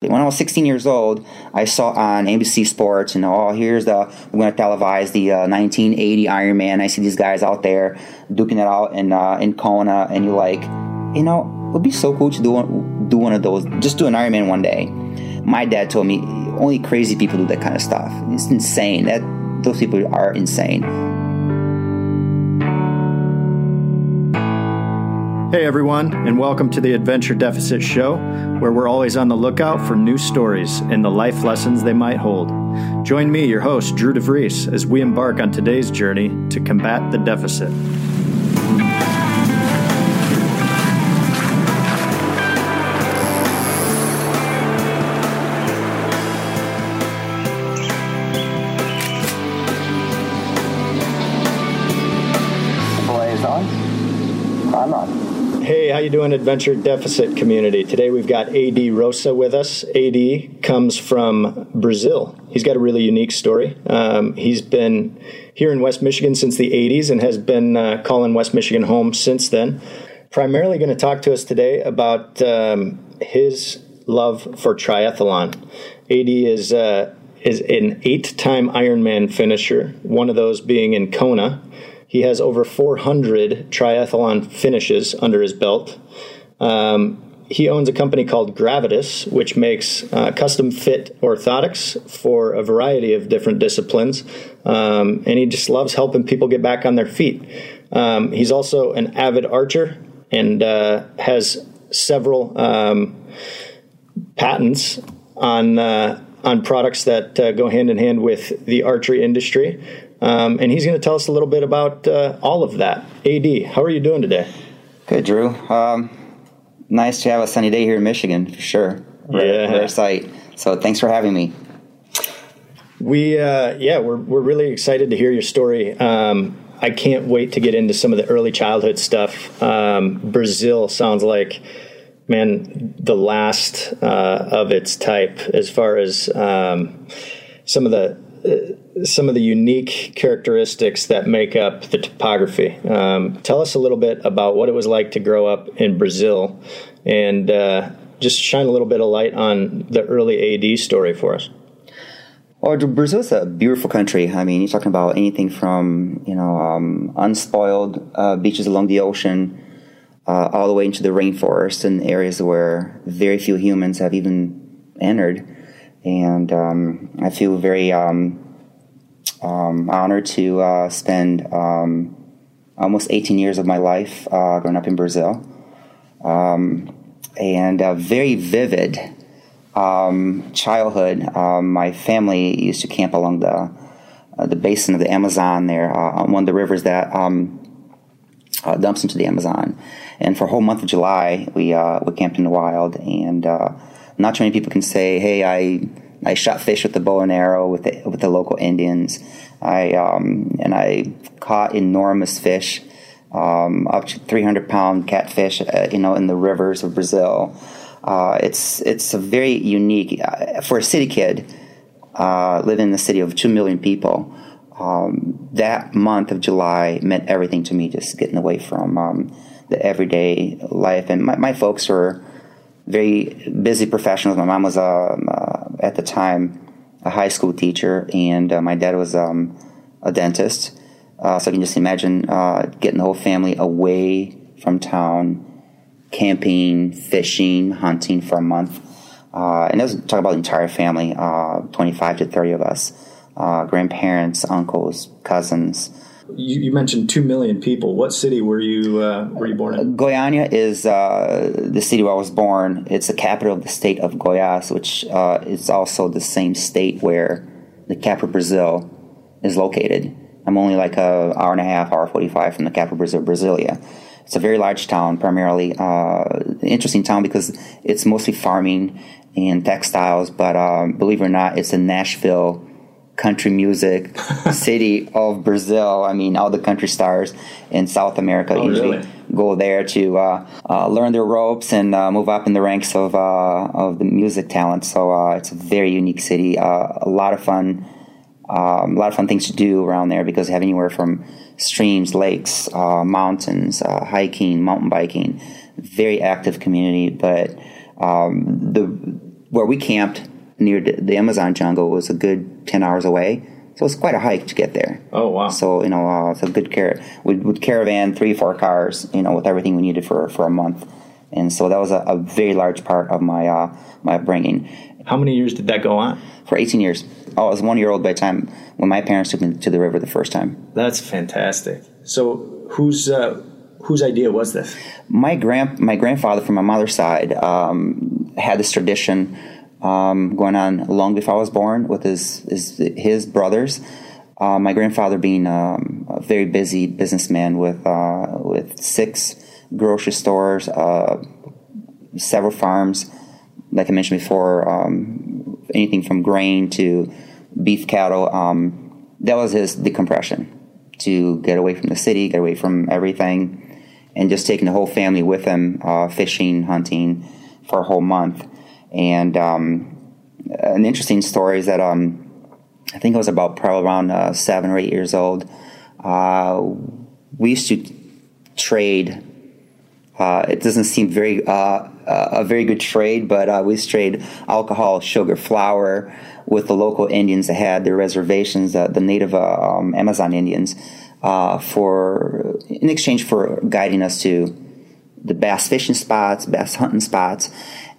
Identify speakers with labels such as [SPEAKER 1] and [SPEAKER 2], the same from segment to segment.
[SPEAKER 1] When I was 16 years old, I saw on NBC Sports, you know, oh, here's the, we're going to televise the uh, 1980 Ironman. I see these guys out there duking it out in, uh, in Kona, and you're like, you know, it would be so cool to do one, do one of those, just do an Ironman one day. My dad told me only crazy people do that kind of stuff. It's insane. That Those people are insane.
[SPEAKER 2] Hey everyone, and welcome to the Adventure Deficit Show, where we're always on the lookout for new stories and the life lessons they might hold. Join me, your host, Drew DeVries, as we embark on today's journey to combat the deficit. You doing, Adventure Deficit community? Today we've got AD Rosa with us. AD comes from Brazil. He's got a really unique story. Um, he's been here in West Michigan since the 80s and has been uh, calling West Michigan home since then. Primarily going to talk to us today about um, his love for triathlon. AD is uh, is an eight-time Ironman finisher. One of those being in Kona he has over 400 triathlon finishes under his belt. Um, he owns a company called Gravitas, which makes uh, custom fit orthotics for a variety of different disciplines. Um, and he just loves helping people get back on their feet. Um, he's also an avid archer and uh, has several um, patents on uh, on products that uh, go hand in hand with the archery industry. Um, and he's going to tell us a little bit about uh, all of that. AD, how are you doing today?
[SPEAKER 1] Good, Drew. Um, nice to have a sunny day here in Michigan, for sure.
[SPEAKER 2] Yeah.
[SPEAKER 1] Rare sight. So thanks for having me.
[SPEAKER 2] We, uh, yeah, we're, we're really excited to hear your story. Um, I can't wait to get into some of the early childhood stuff. Um, Brazil sounds like, man, the last uh, of its type as far as um, some of the uh, some of the unique characteristics that make up the topography. Um, tell us a little bit about what it was like to grow up in Brazil, and uh, just shine a little bit of light on the early AD story for us.
[SPEAKER 1] Well, Brazil is a beautiful country. I mean, you're talking about anything from you know um, unspoiled uh, beaches along the ocean, uh, all the way into the rainforest and areas where very few humans have even entered and um, I feel very um, um, honored to uh, spend um, almost 18 years of my life uh, growing up in Brazil, um, and a very vivid um, childhood. my family used to camp along the uh, the basin of the Amazon there, uh, on one of the rivers that uh, dumps into the Amazon. And for a whole month of July, we uh, we camped in the wild and not too many people can say, "Hey, I I shot fish with the bow and arrow with the, with the local Indians. I um, and I caught enormous fish, um, up to 300 pound catfish, uh, you know, in the rivers of Brazil. Uh, it's it's a very unique uh, for a city kid uh, living in the city of two million people. Um, that month of July meant everything to me. Just getting away from um, the everyday life, and my, my folks were very busy professionals. My mom was um, uh, at the time a high school teacher, and uh, my dad was um, a dentist. Uh, so you can just imagine uh, getting the whole family away from town, camping, fishing, hunting for a month. Uh, and it was talk about the entire family, uh, 25 to 30 of us, grandparents, uncles, cousins
[SPEAKER 2] you, you, mentioned two million people. What city were you uh, were you born in?
[SPEAKER 1] Goiânia is uh, the city where I was born. It's the capital of the state of Goiás, which uh, is also the same state where the capital Brazil is located. I'm only like a hour and a half, hour forty five from the capital Brazil, Brasilia. It's a very large town, primarily uh, interesting town because it's mostly farming and textiles. But um, believe it or not, it's a Nashville country music city of Brazil. I mean, all the country stars in South America
[SPEAKER 2] oh,
[SPEAKER 1] usually
[SPEAKER 2] really?
[SPEAKER 1] go there to uh, uh, learn their ropes and uh, move up in the ranks of uh, of the music talent. So uh, it's a very unique city. Uh, a lot of fun, um, a lot of fun things to do around there because you have anywhere from streams, lakes, mountains, hiking, mountain biking. Very active community, but um, the where we camped near the, Amazon jungle was a good ten hours away. So it's quite a hike to get there.
[SPEAKER 2] Oh wow!
[SPEAKER 1] So you know, uh, it's a good car. We would caravan three, four cars, you know, with everything we needed for for a month, and so that was a, a very large part of my uh, my upbringing.
[SPEAKER 2] How many years did that go on?
[SPEAKER 1] For 18 years. Oh, I was one year old by the time when my parents took me to the river the first time.
[SPEAKER 2] That's fantastic. So whose uh, whose idea was this?
[SPEAKER 1] My grand my grandfather from my mother's side um, had this tradition um, going on long before I was born with his his, his brothers. Uh, my grandfather being um, a very busy businessman with uh, with six grocery stores, uh, several farms, like I mentioned before, um, anything from grain to beef cattle. Um, that was his decompression to get away from the city, get away from everything, and just taking the whole family with him, uh, fishing, hunting for a whole month. And um, an interesting story is that um, I think I was about probably around uh, seven or eight years old. Uh, we used to trade. Uh, it doesn't seem very uh, a very good trade, but uh, we trade alcohol, sugar, flour with the local Indians that had their reservations, the native um, Amazon Indians, for in exchange for guiding us to the best fishing spots, best hunting spots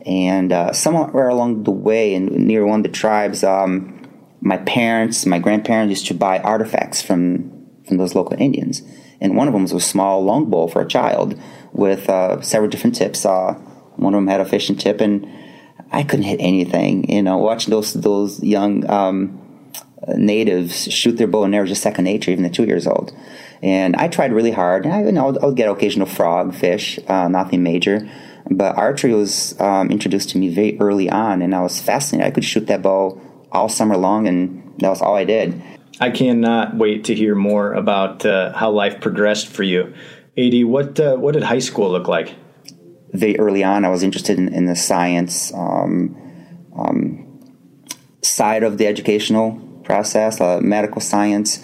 [SPEAKER 1] and uh, somewhere along the way, and near one of the tribes, um, my parents, my grandparents used to buy artifacts from from those local Indians. And one of them was a small longbow for a child with uh, several different tips. Uh, one of them had a fishing tip, and I couldn't hit anything. You know, watching those those young um, natives shoot their bow and arrow just second nature, even at two years old. And I tried really hard. I, you know, I'll, I'll get occasional frog fish, uh, nothing major. But archery was um, introduced to me very early on, and I was fascinated. I could shoot that bow all summer long, and that was all I did.
[SPEAKER 2] I cannot wait to hear more about uh, how life progressed for you. Ad, what uh, what did high school look like?
[SPEAKER 1] Very early on, I was interested in, in the science um, um, side of the educational process, uh, medical science,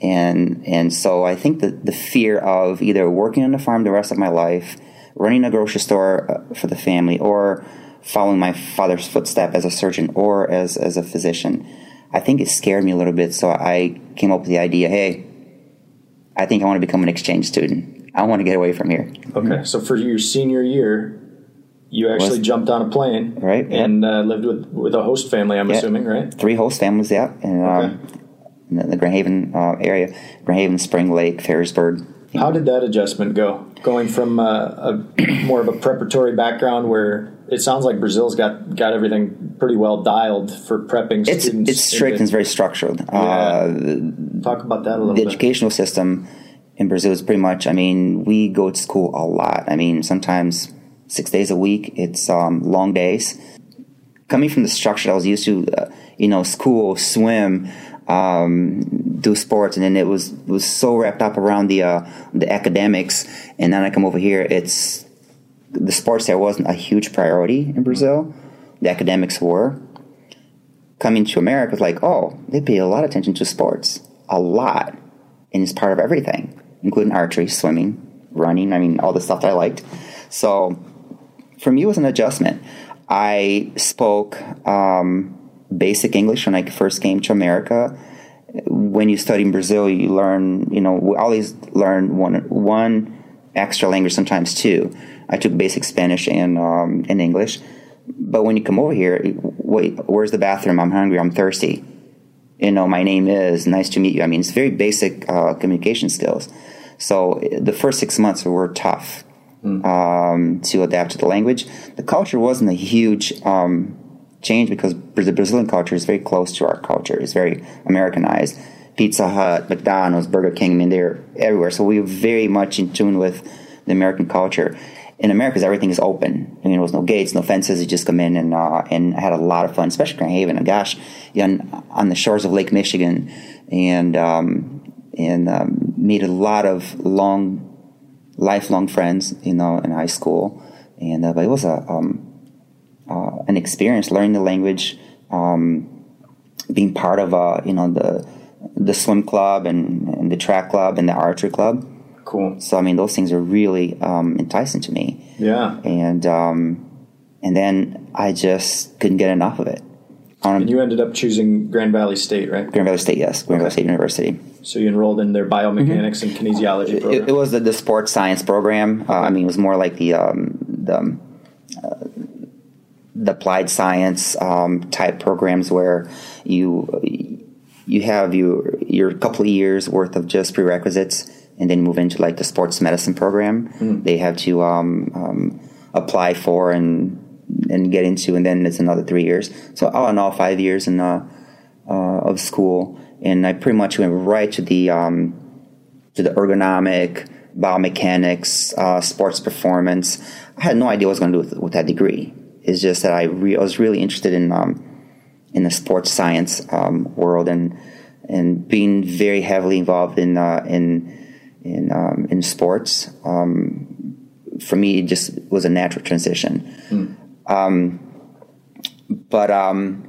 [SPEAKER 1] and and so I think that the fear of either working on the farm the rest of my life running a grocery store uh, for the family or following my father's footstep as a surgeon or as, as a physician. I think it scared me a little bit, so I came up with the idea hey, I think I want to become an exchange student. I want to get away from here.
[SPEAKER 2] Okay, so for your senior year, you actually was, jumped on a plane,
[SPEAKER 1] right?
[SPEAKER 2] And uh, lived with with a host family. I'm assuming, right?
[SPEAKER 1] Three host families, yeah, and okay. um, in the Grand Haven uh, area, Grand Haven, Spring Lake, Ferrysburg.
[SPEAKER 2] How did that adjustment go? Going from uh, a more of a preparatory background, where it sounds like Brazil's got got everything pretty well dialed for prepping
[SPEAKER 1] it's,
[SPEAKER 2] students.
[SPEAKER 1] It's strict and it's very structured.
[SPEAKER 2] Yeah. Uh, Talk about that a little. Bit.
[SPEAKER 1] The
[SPEAKER 2] bit.
[SPEAKER 1] educational system in Brazil is pretty much. I mean, we go to school a lot. I mean, sometimes six days a week. It's um, long days. Coming from the structure I was used to, uh, you know, school, swim, um, do sports, and then it was was so wrapped up around the uh, the academics. And then I come over here, it's the sports there wasn't a huge priority in Brazil. The academics were. Coming to America, it's like, oh, they pay a lot of attention to sports, a lot, and it's part of everything, including archery, swimming, running. I mean, all the stuff that I liked. So, for me, it was an adjustment. I spoke. Um, basic English when I first came to America. When you study in Brazil, you learn, you know, we always learn one one extra language, sometimes two. I took basic Spanish and um, and English, but when you come over here, wait, where's the bathroom? I'm hungry. I'm thirsty. You know, my name is. Nice to meet you. I mean, it's very basic uh, communication skills. So the first six months were tough mm. um, to adapt to the language. The culture wasn't a huge um, change because the Brazilian culture is very close to our culture. It's very Americanized. Pizza Hut, McDonald's, Burger King, I mean, they're everywhere. So we're very much in tune with the American culture. In America, everything is open. I mean, there was no gates, no fences. You just come in and uh, and I had a lot of fun, especially Grand Haven. And gosh, on, on the shores of Lake Michigan, and um, and um, made a lot of long, lifelong friends. You know, in high school, and uh, but it was a um, uh, an experience learning the language, um, being part of uh, you know the the swim club and, and, the track club and the archery club.
[SPEAKER 2] Cool.
[SPEAKER 1] So I mean, those things are really um, enticing to me.
[SPEAKER 2] Yeah.
[SPEAKER 1] And um, and then I just couldn't get enough of it.
[SPEAKER 2] And you ended up choosing Grand Valley State, right?
[SPEAKER 1] Grand Valley State, yes, Grand Valley State University.
[SPEAKER 2] So you enrolled in their biomechanics and kinesiology program.
[SPEAKER 1] It, it was the, the sports science program. Uh, I mean, it was more like the um, the, uh, the applied science um, type programs where you you have your your couple of years worth of just prerequisites, and then move into like the sports medicine program.
[SPEAKER 2] Mm.
[SPEAKER 1] They have to um, um, apply for and and get into, and then it's another three years. So all in all, five years in uh, uh, of school, and I pretty much went right to the um, to the ergonomic biomechanics, uh, sports performance. I had no idea what I was going to do with, with, that degree. It's just that I, re- I was really interested in um, in the sports science um, world and and being very heavily involved in uh, in in um, in sports. Um, for me, it just was a natural transition.
[SPEAKER 2] Mm.
[SPEAKER 1] Um, but um,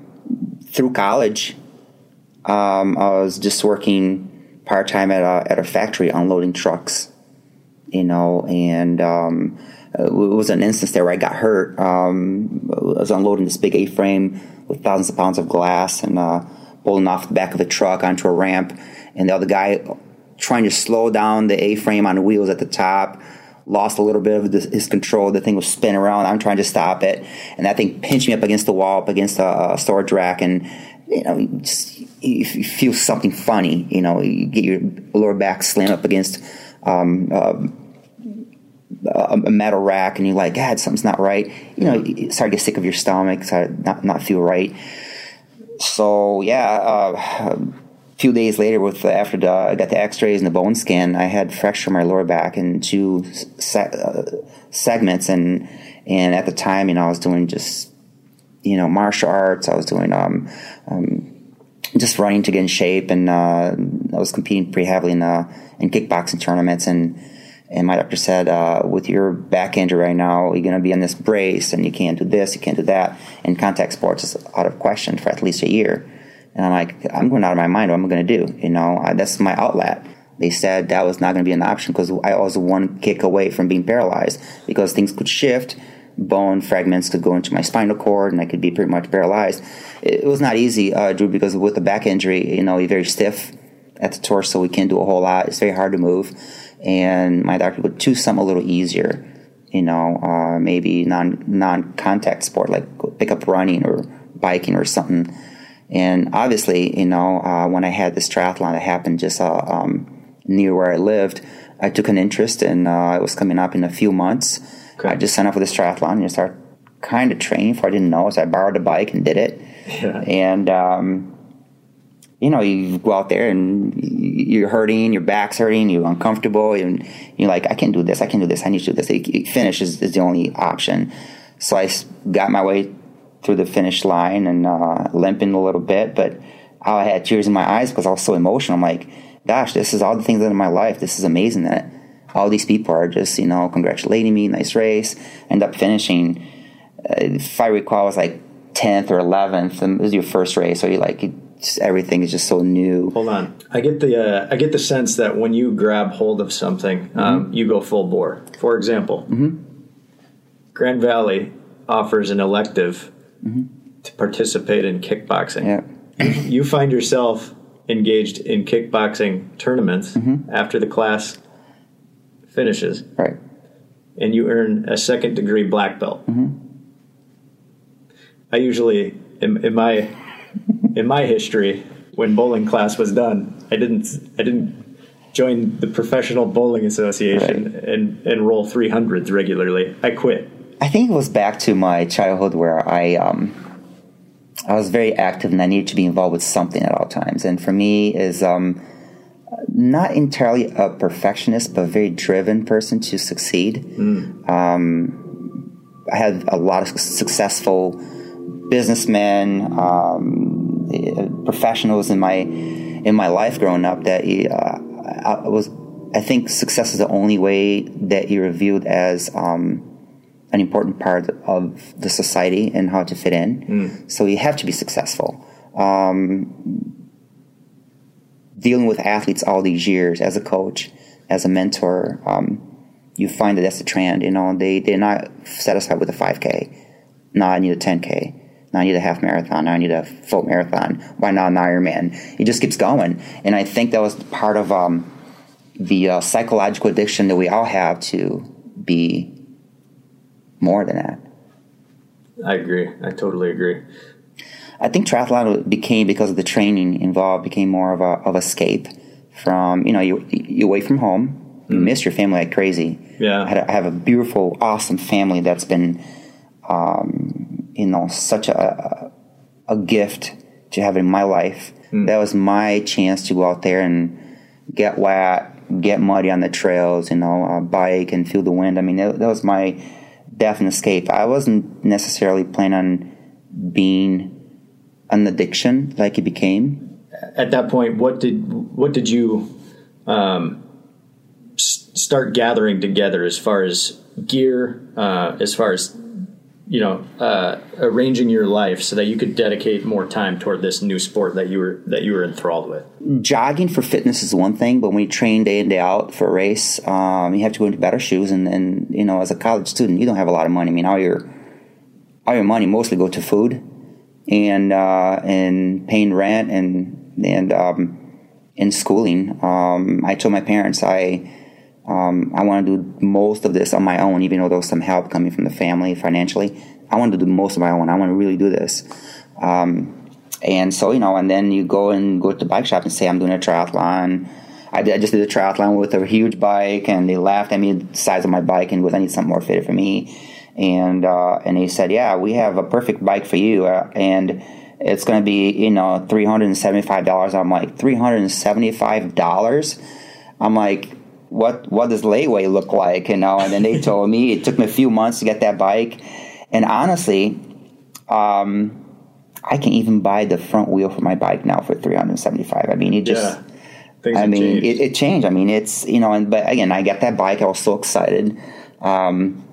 [SPEAKER 1] through college, um, I was just working part time at a at a factory unloading trucks, you know, and um, it was an instance there where I got hurt. Um, I was unloading this big A frame with thousands of pounds of glass and uh, pulling off the back of a truck onto a ramp, and the other guy trying to slow down the A frame on the wheels at the top lost a little bit of his control. The thing was spinning around. I'm trying to stop it, and that thing pinched me up against the wall, up against a, a storage rack, and you know, you, just, you feel something funny. You know, you get your lower back slammed up against um, uh, a metal rack, and you're like, God, something's not right. You know, you start to get sick of your stomach, start not not feel right. So yeah. Uh, a few days later, with after the, I got the X-rays and the bone scan, I had fracture in my lower back in two se- uh, segments, and and at the time, you know, I was doing just you know martial arts. I was doing um, um just running to get in shape, and uh, I was competing pretty heavily in uh, in kickboxing tournaments, and and my doctor said, uh, with your back injury right now, you're going to be on this brace, and you can't do this, you can't do that, and contact sports is out of question for at least a year. And I'm like, I'm going out of my mind. What am I going to do? You know, I, that's my outlet. They said that was not going to be an option because I was one kick away from being paralyzed because things could shift. Bone fragments could go into my spinal cord and I could be pretty much paralyzed. It, was not easy, uh, Drew, because with the back injury, you know, you're very stiff at the torso. We can't do a whole lot. It's very hard to move. And my doctor would choose something a little easier, you know, uh, maybe non non contact sport like pick up running or biking or something and obviously, you know, uh, when I had this triathlon that happened just uh, um, near where I lived, I took an interest and uh, it was coming up in a few months. Okay. I just signed up for this triathlon and started kind of training for I didn't know. So I borrowed a bike and did it.
[SPEAKER 2] Yeah.
[SPEAKER 1] And, um, you know, you go out there and you're hurting, your back's hurting, you're uncomfortable, and you're like, I can't do this, I can't do this, I need to do this. Finish is, is the only option. So I got my way through the finish line and uh, limping a little bit, but I had tears in my eyes because I was so emotional. I'm like, gosh, this is all the things in my life. This is amazing that all these people are just, you know, congratulating me, nice race. End up finishing, uh, if I recall, it was like 10th or 11th. And it was your first race. So you like, just, everything is just so new.
[SPEAKER 2] Hold on. I get the, uh, I get the sense that when you grab hold of something, um, mm-hmm. you go full bore. For example,
[SPEAKER 1] mm-hmm.
[SPEAKER 2] Grand Valley offers an elective
[SPEAKER 1] mm-hmm.
[SPEAKER 2] to participate in kickboxing.
[SPEAKER 1] Yeah.
[SPEAKER 2] you find yourself engaged in kickboxing tournaments
[SPEAKER 1] mm-hmm.
[SPEAKER 2] after the class finishes.
[SPEAKER 1] Right.
[SPEAKER 2] And you earn a second degree black belt.
[SPEAKER 1] Mm-hmm.
[SPEAKER 2] I usually in, in my in my history when bowling class was done, I didn't I didn't join the professional bowling association right. and and roll 300s regularly. I quit.
[SPEAKER 1] I think it was back to my childhood where I um, I was very active and I needed to be involved with something at all times. And for me, is um, not entirely a perfectionist, but a very driven person to succeed.
[SPEAKER 2] Mm.
[SPEAKER 1] Um, I had a lot of successful businessmen, um, professionals in my in my life growing up that uh, I was. I think success is the only way that you're viewed as um, an important part of the society and how to fit in.
[SPEAKER 2] Mm.
[SPEAKER 1] So you have to be successful. Um, dealing with athletes all these years as a coach, as a mentor, um, you find that that's the trend. You know, they they're not satisfied with a 5K. now I need a 10K. Now I need a half marathon. Now I need a full marathon. Why not an Ironman? It just keeps going. And I think that was part of um, the uh, psychological addiction that we all have to be more than that.
[SPEAKER 2] I agree. I totally agree.
[SPEAKER 1] I think triathlon became because of the training involved became more of a of escape from you know you you away from home you mm. miss your family like crazy.
[SPEAKER 2] Yeah,
[SPEAKER 1] I, have a beautiful, awesome family that's been, um, you know, such a a gift to have in my life. Mm. That was my chance to go out there and get wet, get muddy on the trails, you know, uh, bike and feel the wind. I mean, that, that was my definite escape. I wasn't necessarily planning on being an addiction like it became.
[SPEAKER 2] At that point, what did what did you um, s- start gathering together as far as gear, uh, as far as you know, uh, arranging your life so that you could dedicate more time toward this new sport that you were that you were enthralled with?
[SPEAKER 1] Jogging for fitness is one thing, but when you train day in day out for a race, um, you have to go into better shoes. And, and you know, as a college student, you don't have a lot of money. I mean, all your all your money mostly go to food and uh, and paying rent and and um, and schooling. Um, I told my parents I um, I want to do most of this on my own, even though there was some help coming from the family financially. I want to do most of my own. I want to really do this. Um, and so you know, and then you go and go to the bike shop and say I'm doing a triathlon. I, did, I just did a triathlon with a huge bike, and they laughed at me the size of my bike and was I need something more fitted for me and uh, and he said, "Yeah, we have a perfect bike for you, uh, and it's going to be you know three hundred and seventy five dollars." I'm like, three hundred and seventy five dollars. I'm like, what what does layaway look like? You know, and then they told me it took me a few months to get that bike, and honestly, um, I can even buy the front wheel for my bike now for three hundred seventy five. I mean, it just.
[SPEAKER 2] Yeah. I
[SPEAKER 1] mean, it, it, changed. I mean, it's you know, and but again, I got that bike. I was so excited. Um,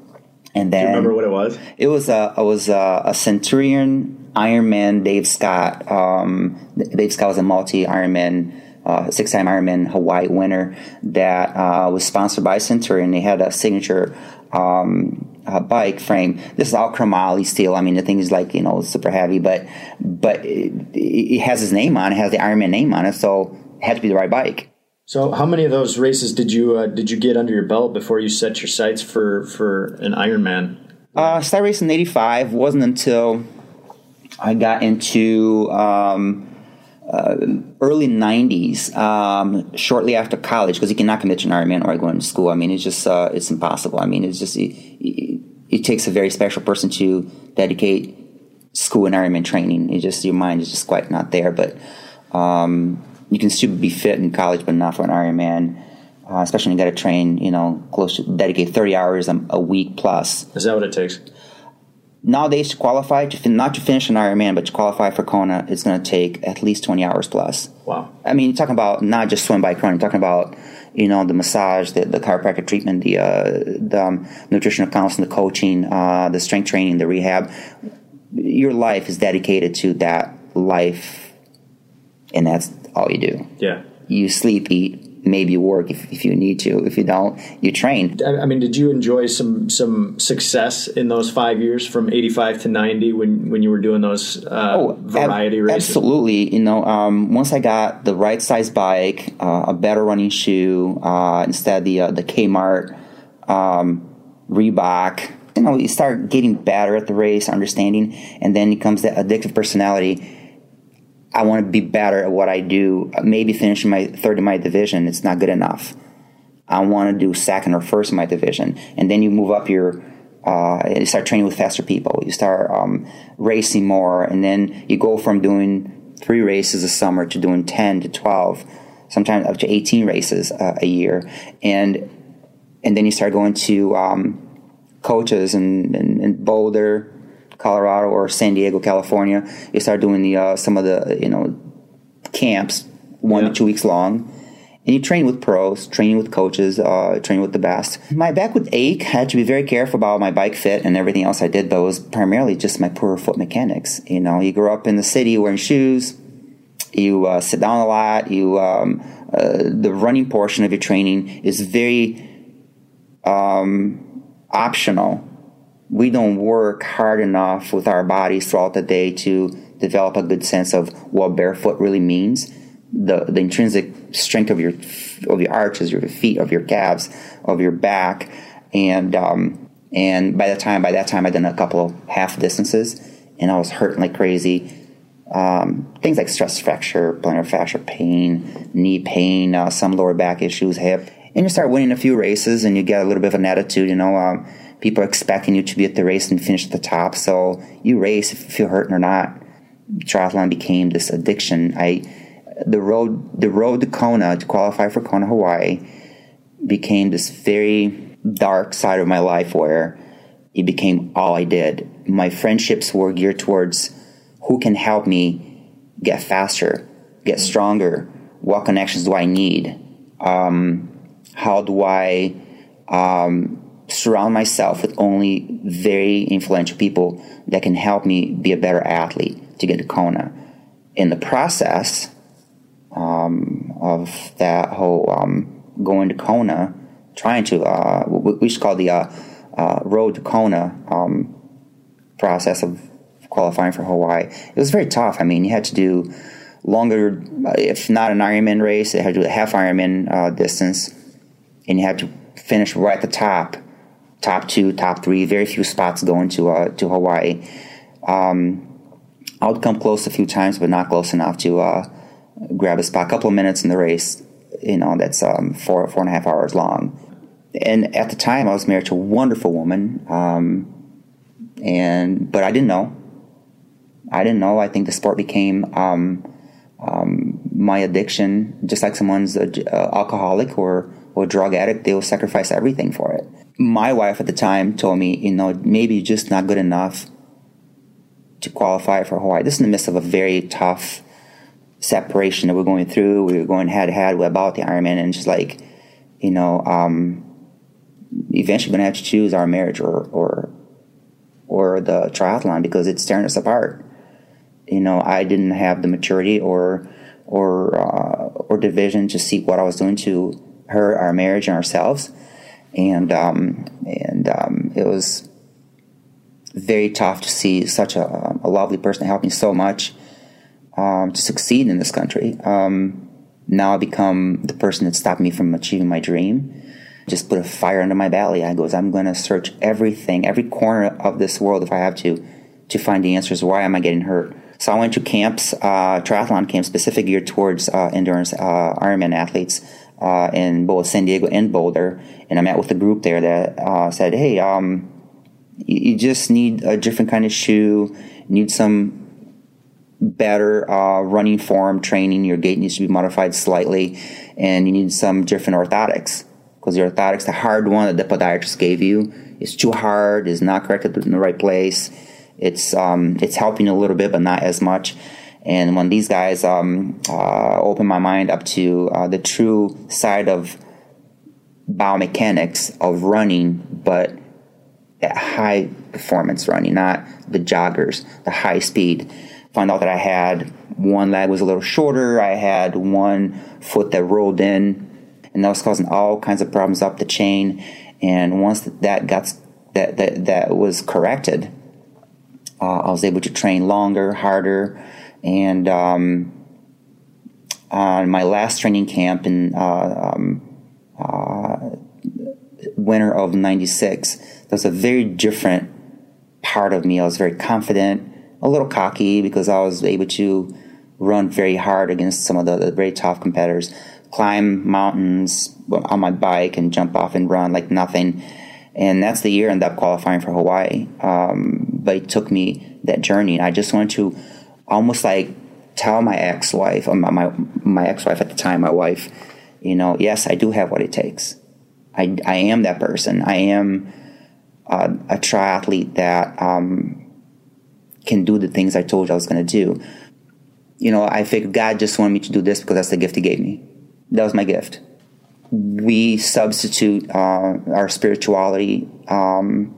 [SPEAKER 1] and then
[SPEAKER 2] Do you remember what it was?
[SPEAKER 1] It was a it was a, a Centurion Ironman Dave Scott. Um, Dave Scott was a multi Ironman. Uh, six-time Ironman Hawaii winner that uh, was sponsored by Centurion. And they had a signature um, uh, bike frame. This is all chromoly steel. I mean, the thing is like you know super heavy, but but it, it has his name on it, has the Ironman name on it, so it had to be the right bike.
[SPEAKER 2] So, how many of those races did you uh, did you get under your belt before you set your sights for for an Ironman?
[SPEAKER 1] Uh, started racing in '85. wasn't until I got into um, uh, early '90s, um, shortly after college, because you cannot commit to an Ironman or going to school. I mean, it's just uh, it's impossible. I mean, it's just it, it, it, takes a very special person to dedicate school and Ironman training. It just your mind is just quite not there, but. Um, you can still be fit in college, but not for an Ironman. Uh, especially when you got to train, you know, close to dedicate 30 hours a, a, week plus.
[SPEAKER 2] Is that what it takes?
[SPEAKER 1] Nowadays, to qualify, to fin- not to finish an Ironman, but to qualify for Kona, it's going to take at least 20 hours plus.
[SPEAKER 2] Wow.
[SPEAKER 1] I mean, you're talking about not just swim, bike, run. You're talking about, you know, the massage, the, the chiropractic treatment, the, uh, the um, nutritional counseling, the coaching, uh, the strength training, the rehab. Your life is dedicated to that life, and that's all you do.
[SPEAKER 2] Yeah.
[SPEAKER 1] You sleep, eat, maybe work if, if you need to. If you don't, you train.
[SPEAKER 2] I mean, did you enjoy some some success in those five years from eighty five to ninety when when you were doing those uh, oh, variety ab- races?
[SPEAKER 1] Absolutely. You know, um, once I got the right size bike, uh, a better running shoe, uh, instead the uh, the Kmart, um, Reebok. You know, you start getting better at the race, understanding, and then it comes the addictive personality I want to be better at what I do. Maybe finishing my third in my division, it's not good enough. I want to do second or first in my division, and then you move up your. Uh, you start training with faster people. You start um, racing more, and then you go from doing three races a summer to doing ten to twelve, sometimes up to eighteen races uh, a year, and and then you start going to um, coaches and, and, and Boulder, Colorado or San Diego, California, you start doing the uh, some of the you know camps one yeah. to two weeks long. And you train with pros, training with coaches, uh, training with the best. My back would ache. I had to be very careful about my bike fit and everything else I did, but it was primarily just my poor foot mechanics. You know, you grow up in the city wearing shoes, you uh, sit down a lot, you um, uh, the running portion of your training is very um, optional we don't work hard enough with our bodies throughout the day to develop a good sense of what barefoot really means. The, the intrinsic strength of your of your arches, your feet, of your calves, of your back, and um, and by the time by that time I'd done a couple of half distances, and I was hurting like crazy. Um, things like stress fracture, plantar fascia pain, knee pain, uh, some lower back issues, hip, and you start winning a few races, and you get a little bit of an attitude. You know, um, people are expecting you to be at the race and finish at the top, so you race if you feel hurting or not. Triathlon became this addiction. I the road the road to Kona to qualify for Kona, Hawaii, became this very dark side of my life where it became all I did. My friendships were geared towards who can help me get faster, get stronger. What connections do I need? Um, how do I um, surround myself with only very influential people that can help me be a better athlete to get to Kona? In the process um, of that whole um, going to Kona, trying to, uh, we should call the uh, uh, road to Kona um, process of qualifying for Hawaii. It was very tough. I mean, you had to do longer, if not an Ironman race, you had to do a half Ironman uh, distance, and you had to finish right at the top, top two, top three. Very few spots going to uh, to Hawaii. Um, I would come close a few times, but not close enough to uh, grab a spot. A couple of minutes in the race, you know, that's um, four four and a half hours long. And at the time, I was married to a wonderful woman, um, and but I didn't know. I didn't know. I think the sport became um, um my addiction, just like someone's a, a alcoholic or or drug addict. They will sacrifice everything for it. My wife at the time told me, you know, maybe you're just not good enough to qualify for Hawaii. This is in the midst of a very tough separation that we're going through. We were going head to head about the Ironman, and she's like, you know, um, eventually going to have to choose our marriage or or or the triathlon because it's tearing us apart. You know, I didn't have the maturity or or uh, or division to see what I was doing to her, our marriage, and ourselves, and um, and um, it was very tough to see such a, a lovely person help me so much um, to succeed in this country. Um, now I become the person that stopped me from achieving my dream. Just put a fire under my belly. I goes, I'm going to search everything, every corner of this world if I have to, to find the answers. Why am I getting hurt? So I went to camps, uh, triathlon camps, specific geared towards uh, endurance uh, Ironman athletes uh, in both San Diego and Boulder. And I met with a group there that uh, said, "Hey, um, you, you just need a different kind of shoe. Need some better uh, running form training. Your gait needs to be modified slightly, and you need some different orthotics because the orthotics, the hard one that the podiatrist gave you, is too hard, is not corrected in the right place. It's um, it's helping a little bit, but not as much. And when these guys um, uh, opened my mind up to uh, the true side of biomechanics of running, but high performance running, not the joggers, the high speed found out that I had one leg was a little shorter. I had one foot that rolled in, and that was causing all kinds of problems up the chain. And once that got that that, that was corrected, uh, I was able to train longer, harder, and um, on my last training camp in uh, um, uh, winter of '96, there was a very different part of me. I was very confident a little cocky because I was able to run very hard against some of the, the very tough competitors, climb mountains on my bike and jump off and run like nothing. And that's the year I ended up qualifying for Hawaii. Um, but it took me that journey. And I just wanted to almost like tell my ex-wife, my, my, my ex-wife at the time, my wife, you know, yes, I do have what it takes. I, I am that person. I am uh, a triathlete that um, can do the things I told you I was going to do. You know, I think God just wanted me to do this because that's the gift He gave me. That was my gift. We substitute uh, our spirituality um,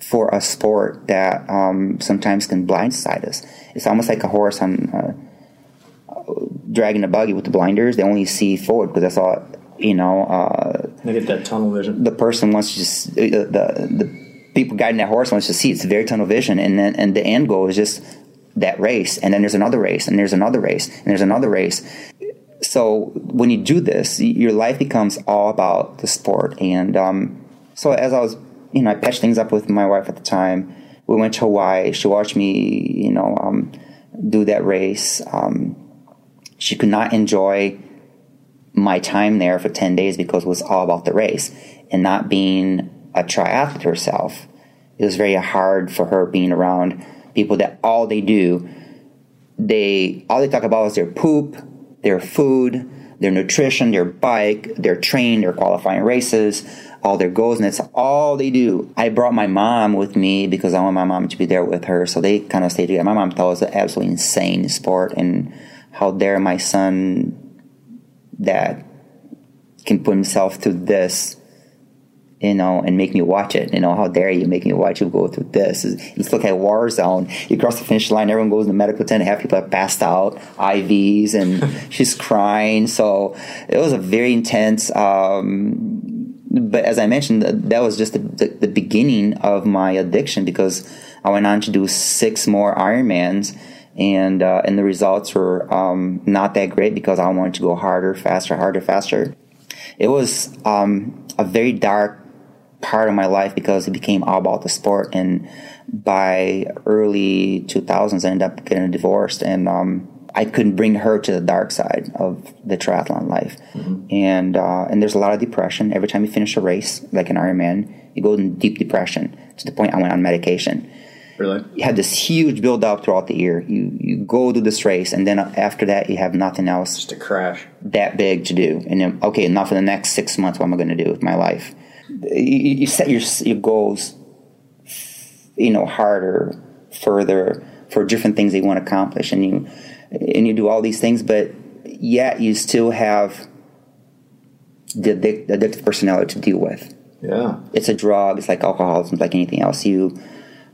[SPEAKER 1] for a sport that um, sometimes can blindside us. It's almost like a horse on uh, dragging a buggy with the blinders. They only see forward because that's all. You know, uh,
[SPEAKER 2] they get that tunnel vision.
[SPEAKER 1] The person wants to just uh, the the people guiding that horse wants to see. It's very tunnel vision, and then and the end goal is just that race, and then there's another race, and there's another race, and there's another race. So when you do this, your life becomes all about the sport. And um, so as I was, you know, I patched things up with my wife at the time. We went to Hawaii. She watched me, you know, um, do that race. Um, she could not enjoy my time there for 10 days because it was all about the race and not being a triathlete herself. It was very hard for her being around people that all they do, they all they talk about is their poop, their food, their nutrition, their bike, their train, their qualifying races, all their goals, and it's all they do. I brought my mom with me because I want my mom to be there with her, so they kind of stayed together. My mom thought it was an absolutely insane sport, and how dare my son that can put himself through this you know, and make me watch it. You know, how dare you make me watch you go through this? Let's look at War Zone. You cross the finish line, everyone goes in the medical tent, half people have passed out, IVs, and she's crying. So it was a very intense. Um, but as I mentioned, that was just the, the, the, beginning of my addiction because I went on to do six more Ironmans. And uh, and the results were um, not that great because I wanted to go harder, faster, harder, faster. It was um, a very dark part of my life because it became all about the sport. And by early 2000s, I ended up getting divorced, and um, I couldn't bring her to the dark side of the triathlon life. Mm-hmm. And uh, and there's a lot of depression every time you finish a race, like an Ironman. You go in deep depression to the point I went on medication.
[SPEAKER 2] Really?
[SPEAKER 1] You have this huge build up throughout the year. You you go to this race, and then after that, you have nothing else.
[SPEAKER 2] Just a crash.
[SPEAKER 1] That big to do, and then okay, now for the next six months, what am I going to do with my life? you, you set your, your goals, you know, harder, further for different things that you want to accomplish, and you and you do all these things, but yet you still have the addictive personality to deal with.
[SPEAKER 2] Yeah,
[SPEAKER 1] it's a drug. It's like alcoholism, like anything else. You,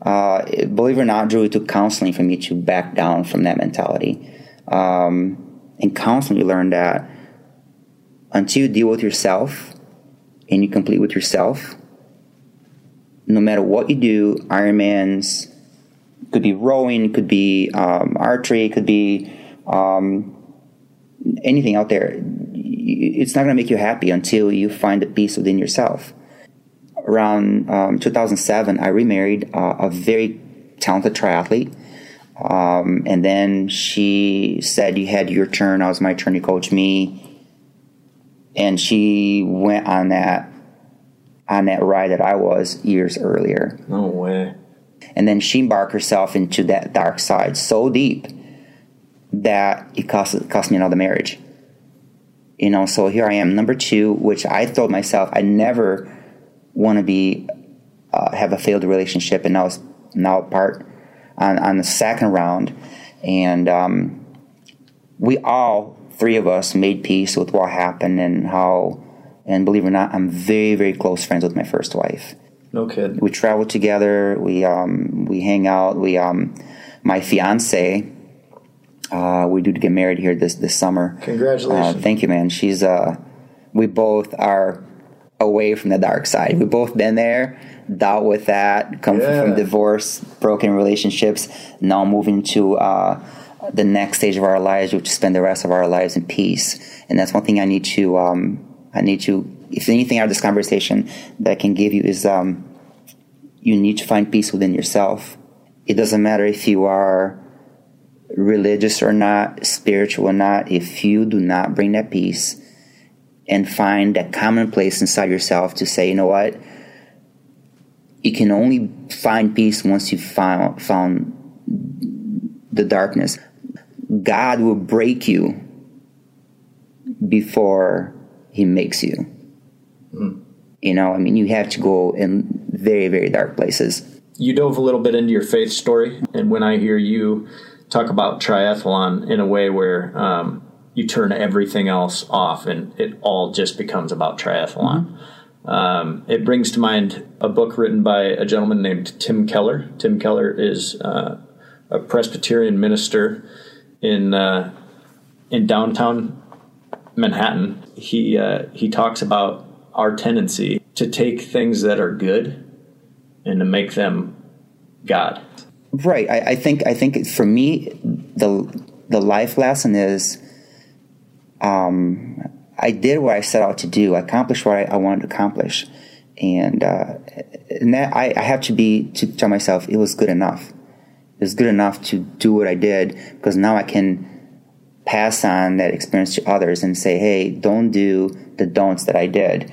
[SPEAKER 1] uh, believe it or not, Drew, it took counseling for me to back down from that mentality. Um, in counseling, you learn that until you deal with yourself and you complete with yourself. No matter what you do, Ironmans could be rowing, could be um, archery, could be um, anything out there. It's not going to make you happy until you find the peace within yourself. Around um, 2007, I remarried uh, a very talented triathlete. Um, and then she said, You had your turn. I was my turn to coach me and she went on that on that ride that I was years earlier.
[SPEAKER 2] No way.
[SPEAKER 1] And then she embarked herself into that dark side so deep that it cost cost me another marriage. You know, so here I am, number two, which I told myself I never want to be uh, have a failed relationship, and now it's now part on on the second round, and um, we all three of us made peace with what happened and how, and believe it or not, I'm very, very close friends with my first wife.
[SPEAKER 2] No kid.
[SPEAKER 1] We travel together. We um, we hang out. We um, my fiance. Uh, we do get married here this this summer.
[SPEAKER 2] Congratulations!
[SPEAKER 1] Uh, thank you, man. She's uh, we both are away from the dark side. We've both been there, dealt with that, come yeah. from divorce, broken relationships. Now moving to uh, the next stage of our lives, which is spend the rest of our lives in peace. And that's one thing I need to, um, I need to, if anything out of this conversation that I can give you is, um, you need to find peace within yourself. It doesn't matter if you are religious or not, spiritual or not, if you do not bring that peace and find that common place inside yourself to say, you know what, you can only find peace once you've found, found the darkness. God will break you before He makes you. Mm. You know, I mean, you have to go in very, very dark places.
[SPEAKER 2] You dove a little bit into your faith story, and when I hear you talk about triathlon in a way where um, you turn everything else off and it all just becomes about triathlon. Mm-hmm. Um, it brings to mind a book written by a gentleman named Tim Keller. Tim Keller is uh, a Presbyterian minister in uh, in downtown Manhattan. He uh, he talks about our tendency to take things that are good and to make them God.
[SPEAKER 1] Right. I, I think I think for me the the life lesson is um, I did what I set out to do. I accomplished what I, I wanted to accomplish, and uh, and that I, I have to be to tell myself it was good enough. It was good enough to do what I did because now I can pass on that experience to others and say, hey, don't do the don'ts that I did.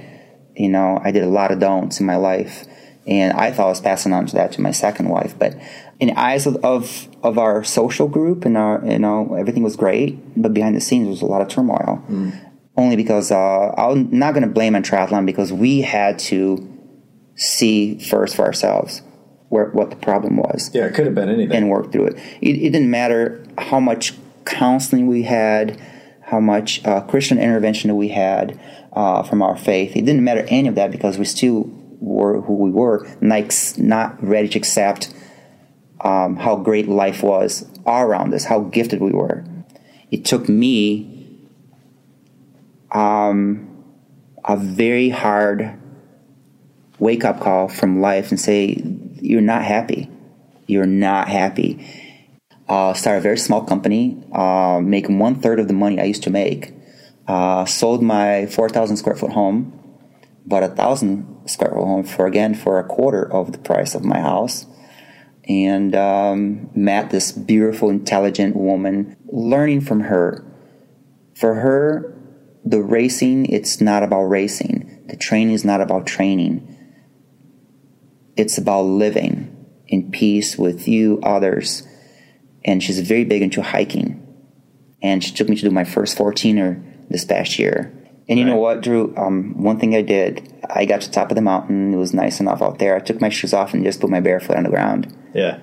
[SPEAKER 1] You know, I did a lot of don'ts in my life, and I thought I was passing on to that to my second wife, but in the eyes of, of, of our social group and our you know everything was great, but behind the scenes there was a lot of turmoil. Mm. Only because uh, I'm not going to blame on triathlon because we had to see first for ourselves where what the problem was.
[SPEAKER 2] Yeah, it could have been anything,
[SPEAKER 1] and work through it. It, it didn't matter how much counseling we had, how much uh, Christian intervention we had uh, from our faith. It didn't matter any of that because we still were who we were, not, not ready to accept um, how great life was around us, how gifted we were. It took me um, a very hard wake up call from life and say, You're not happy. You're not happy. Uh, started a very small company, uh, making one third of the money I used to make. Uh, sold my 4,000 square foot home, bought a thousand square foot home for again for a quarter of the price of my house and um, met this beautiful, intelligent woman, learning from her. For her, the racing, it's not about racing. The training is not about training. It's about living in peace with you, others. And she's very big into hiking. And she took me to do my first 14er this past year. And you right. know what, Drew? Um, one thing I did, I got to the top of the mountain. It was nice enough out there. I took my shoes off and just put my bare foot on the ground.
[SPEAKER 2] Yeah.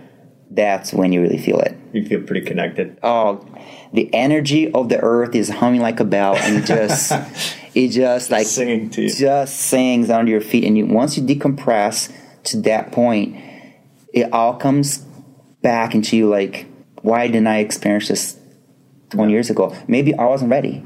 [SPEAKER 1] That's when you really feel it.
[SPEAKER 2] You feel pretty connected.
[SPEAKER 1] Oh, the energy of the earth is humming like a bell, and just it just like
[SPEAKER 2] singing to you.
[SPEAKER 1] just sings under your feet. And you, once you decompress to that point, it all comes back into you. Like, why didn't I experience this twenty years ago? Maybe I wasn't ready.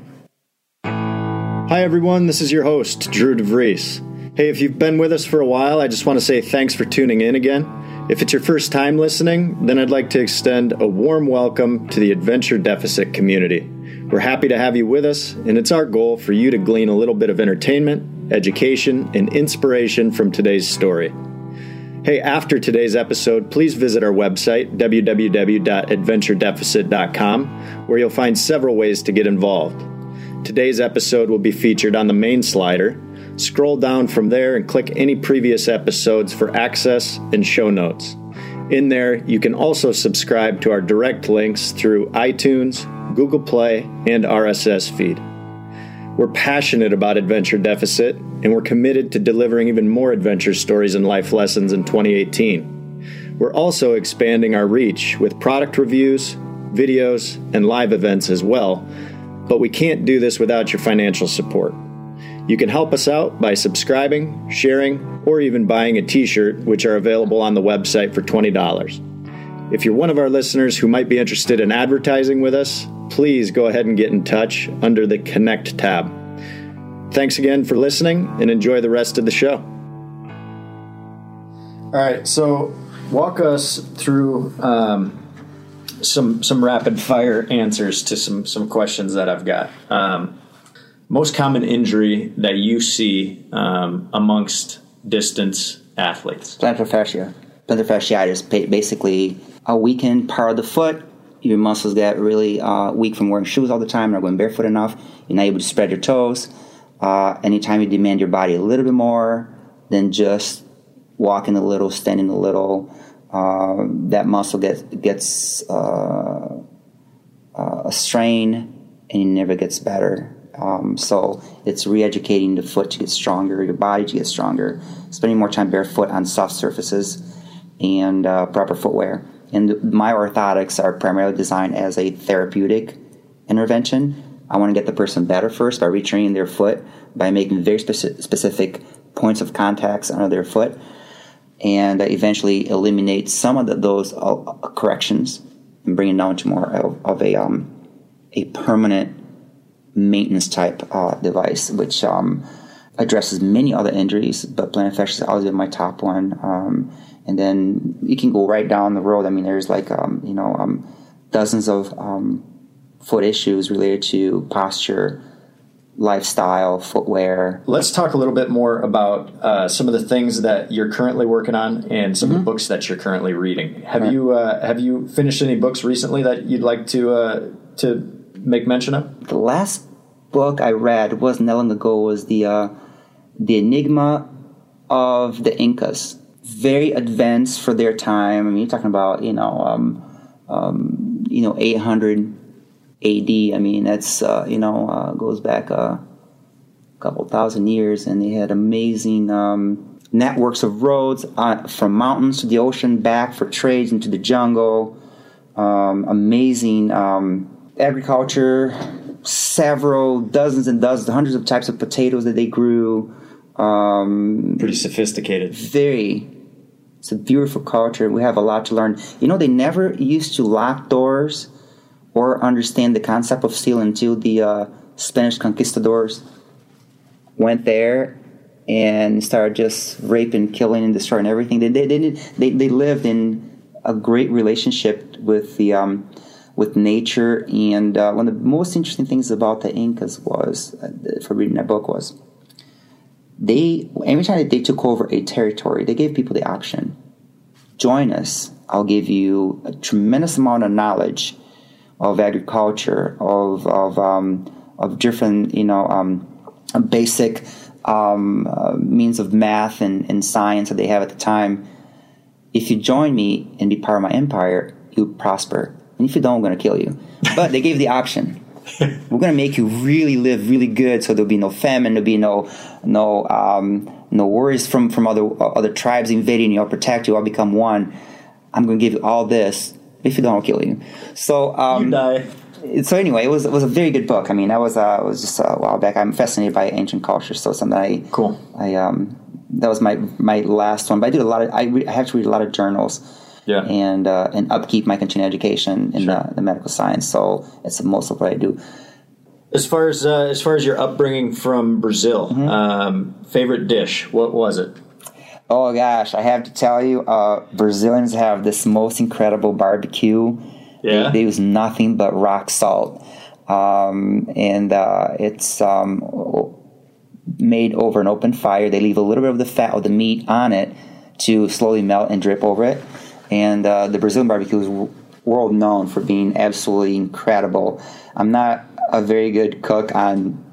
[SPEAKER 2] Hi everyone, this is your host Drew DeVries. Hey, if you've been with us for a while, I just want to say thanks for tuning in again. If it's your first time listening, then I'd like to extend a warm welcome to the Adventure Deficit community. We're happy to have you with us, and it's our goal for you to glean a little bit of entertainment, education, and inspiration from today's story. Hey, after today's episode, please visit our website, www.adventuredeficit.com, where you'll find several ways to get involved. Today's episode will be featured on the main slider, Scroll down from there and click any previous episodes for access and show notes. In there, you can also subscribe to our direct links through iTunes, Google Play, and RSS feed. We're passionate about Adventure Deficit, and we're committed to delivering even more adventure stories and life lessons in 2018. We're also expanding our reach with product reviews, videos, and live events as well, but we can't do this without your financial support. You can help us out by subscribing, sharing, or even buying a t shirt, which are available on the website for $20. If you're one of our listeners who might be interested in advertising with us, please go ahead and get in touch under the Connect tab. Thanks again for listening and enjoy the rest of the show. All right, so walk us through um, some some rapid fire answers to some some questions that I've got. Um, most common injury that you see um, amongst distance athletes?
[SPEAKER 1] Plantar fascia. Plantar fasciitis, basically a weakened part of the foot. Your muscles get really uh, weak from wearing shoes all the time, not going barefoot enough. You're not able to spread your toes. Uh, anytime you demand your body a little bit more than just walking a little, standing a little, uh, that muscle gets gets uh, uh, a strain and it never gets better. Um, so it's re-educating the foot to get stronger, your body to get stronger, spending more time barefoot on soft surfaces, and uh, proper footwear. And my orthotics are primarily designed as a therapeutic intervention. I want to get the person better first by retraining their foot by making very speci- specific points of contacts under their foot, and eventually eliminate some of the, those uh, corrections and bring it down to more of, of a um, a permanent maintenance type uh, device, which um, addresses many other injuries, but plantar fasciitis has always been my top one. Um, and then you can go right down the road. I mean, there's like um, you know um, dozens of um, foot issues related to posture, lifestyle, footwear.
[SPEAKER 2] Let's talk a little bit more about uh, some of the things that you're currently working on and some mm-hmm. of the books that you're currently reading. Have right. you uh, have you finished any books recently that you'd like to uh, to make mention of?
[SPEAKER 1] The last book I read was not long ago was the uh, the Enigma of the Incas. Very advanced for their time. I mean, you're talking about you know um, um, you know 800 AD. I mean, that's uh, you know uh, goes back a couple thousand years, and they had amazing um, networks of roads uh, from mountains to the ocean, back for trades into the jungle. Um, amazing um, agriculture, several dozens and dozens, hundreds of types of potatoes that they grew. Um,
[SPEAKER 2] Pretty sophisticated.
[SPEAKER 1] Very. It's a beautiful culture. We have a lot to learn. You know, they never used to lock doors or understand the concept of steel until the uh, Spanish conquistadors went there and started just raping, killing, and destroying everything. They, they, they, they, they lived in a great relationship with the um, with nature. And uh, one of the most interesting things about the Incas was, uh, for reading that book, was they every time they took over a territory, they gave people the option: join us. I'll give you a tremendous amount of knowledge of agriculture, of of um, of different you know um, basic um, uh, means of math and, and science that they have at the time. If you join me and be part of my empire, you prosper. And if you don't, I'm going to kill you. But they gave the option. We're going to make you really live really good, so there'll be no famine, there'll be no no um, no worries from from other other tribes invading you. I'll protect you. I'll become one. I'm going to give you all this, if you don't, I'll kill you. So um,
[SPEAKER 2] you die.
[SPEAKER 1] So anyway, it was it was a very good book. I mean, that was uh, was just a while back. I'm fascinated by ancient culture, so something I
[SPEAKER 2] cool.
[SPEAKER 1] I um that was my my last one. But I did a lot of I, re- I have to read a lot of journals.
[SPEAKER 2] Yeah.
[SPEAKER 1] And uh, and upkeep my continuing education in sure. the, the medical science. So it's most of what I do.
[SPEAKER 2] As far as uh, as far as your upbringing from Brazil, mm-hmm. um, favorite dish, what was it?
[SPEAKER 1] Oh gosh, I have to tell you, uh, Brazilians have this most incredible barbecue.
[SPEAKER 2] Yeah.
[SPEAKER 1] They, they use nothing but rock salt, um, and uh, it's um, made over an open fire. They leave a little bit of the fat of the meat on it to slowly melt and drip over it. And uh, the Brazilian barbecue is world known for being absolutely incredible. I'm not a very good cook on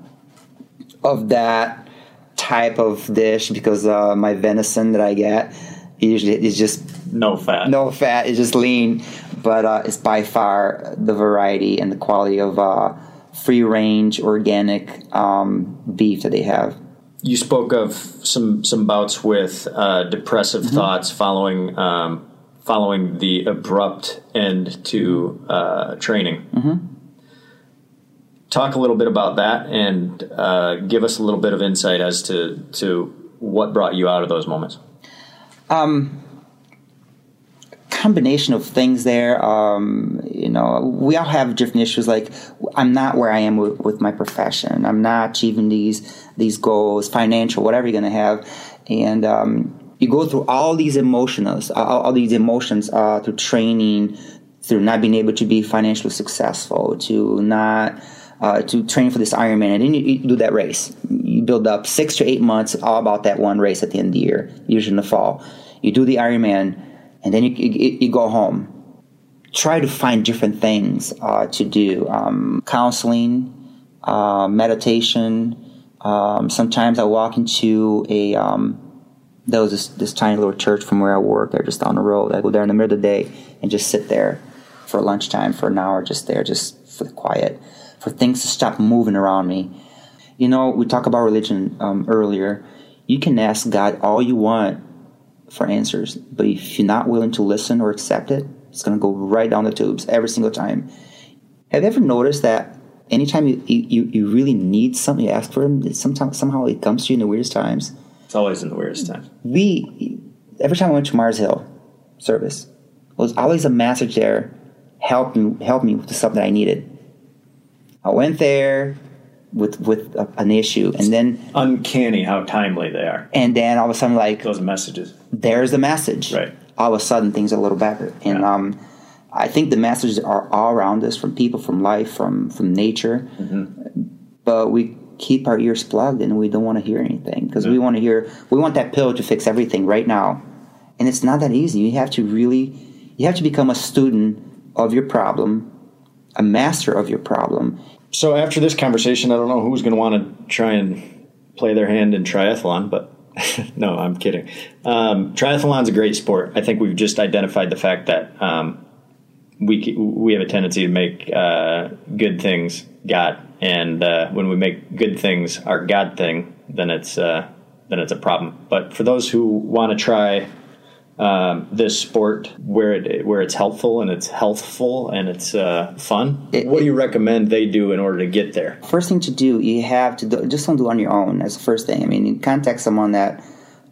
[SPEAKER 1] of that type of dish because uh, my venison that I get usually is just
[SPEAKER 2] no fat.
[SPEAKER 1] No fat. It's just lean, but uh, it's by far the variety and the quality of uh, free range organic um, beef that they have.
[SPEAKER 2] You spoke of some some bouts with uh, depressive mm-hmm. thoughts following um, following the abrupt end to uh, training.
[SPEAKER 1] Mm-hmm
[SPEAKER 2] talk a little bit about that and uh, give us a little bit of insight as to to what brought you out of those moments.
[SPEAKER 1] Um, combination of things there. Um, you know, we all have different issues. Like, I'm not where I am with, with my profession. I'm not achieving these these goals, financial, whatever you're going to have, and um, you go through all these emotions, all, all these emotions uh, through training, through not being able to be financially successful, to not uh, to train for this Ironman, and then you, you, do that race. You build up six to eight months all about that one race at the end of the year, usually in the fall. You do the Ironman, and then you, you, you go home. Try to find different things uh, to do um, counseling, uh, meditation. Um, sometimes I walk into a um, there was this, this tiny little church from where I work. They're just down the road. I go there in the middle of the day and just sit there for lunchtime for an hour, just there, just for the quiet for things to stop moving around me. You know, we talked about religion um, earlier. You can ask God all you want for answers, but if you're not willing to listen or accept it, it's going to go right down the tubes every single time. Have you ever noticed that anytime you, you, you really need something, you ask for it, sometimes somehow it comes to you in the weirdest times?
[SPEAKER 2] It's always in the weirdest times.
[SPEAKER 1] We, every time I went to Mars Hill service, there was always a message there help me, help me with something that I needed. I went there. with with a, an issue, and then
[SPEAKER 3] uncanny how timely they are.
[SPEAKER 1] And then all of a sudden, like
[SPEAKER 3] those messages,
[SPEAKER 1] there's the message.
[SPEAKER 3] Right.
[SPEAKER 1] All of a sudden, things are a little better, and yeah. um, I think the messages are all around us from people, from life, from from nature. Mm-hmm. But we keep our ears plugged, and we don't want to hear anything because we want to hear. We want that pill to fix everything right now, and it's not that easy. You have to really, you have to become a student of your problem, a master of your problem,
[SPEAKER 3] so after this conversation, I don't know who's going to want to try and play their hand in triathlon, but no, I'm kidding. Um, triathlon's a great sport. I think we've just identified the fact that um, we we have a tendency to make uh, good things God, and uh, when we make good things our God thing, then it's uh, then it's a problem. But for those who want to try um, this sport where it where it's helpful and it's healthful and it's uh, fun. It, what do you recommend they do in order to get there?
[SPEAKER 1] First thing to do, you have to do, just don't do it on your own. That's the first thing. I mean, you contact someone that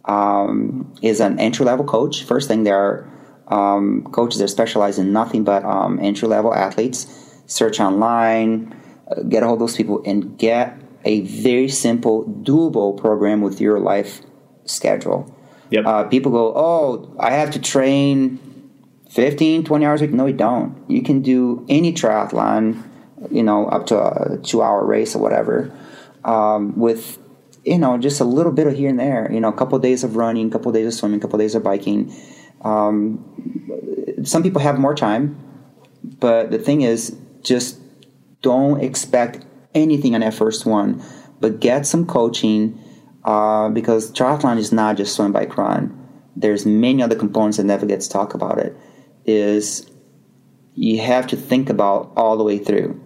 [SPEAKER 1] um, is an entry level coach. First thing, there are um, coaches that specialize in nothing but um, entry level athletes. Search online, get a hold of those people, and get a very simple, doable program with your life schedule
[SPEAKER 3] Yep.
[SPEAKER 1] Uh, people go, oh, I have to train 15, 20 hours a week. No, you don't. You can do any triathlon, you know, up to a two hour race or whatever, um, with, you know, just a little bit of here and there, you know, a couple of days of running, a couple of days of swimming, a couple of days of biking. Um, some people have more time, but the thing is, just don't expect anything on that first one, but get some coaching uh, because triathlon is not just swim, bike, run. There's many other components that never gets talked about. It is you have to think about all the way through.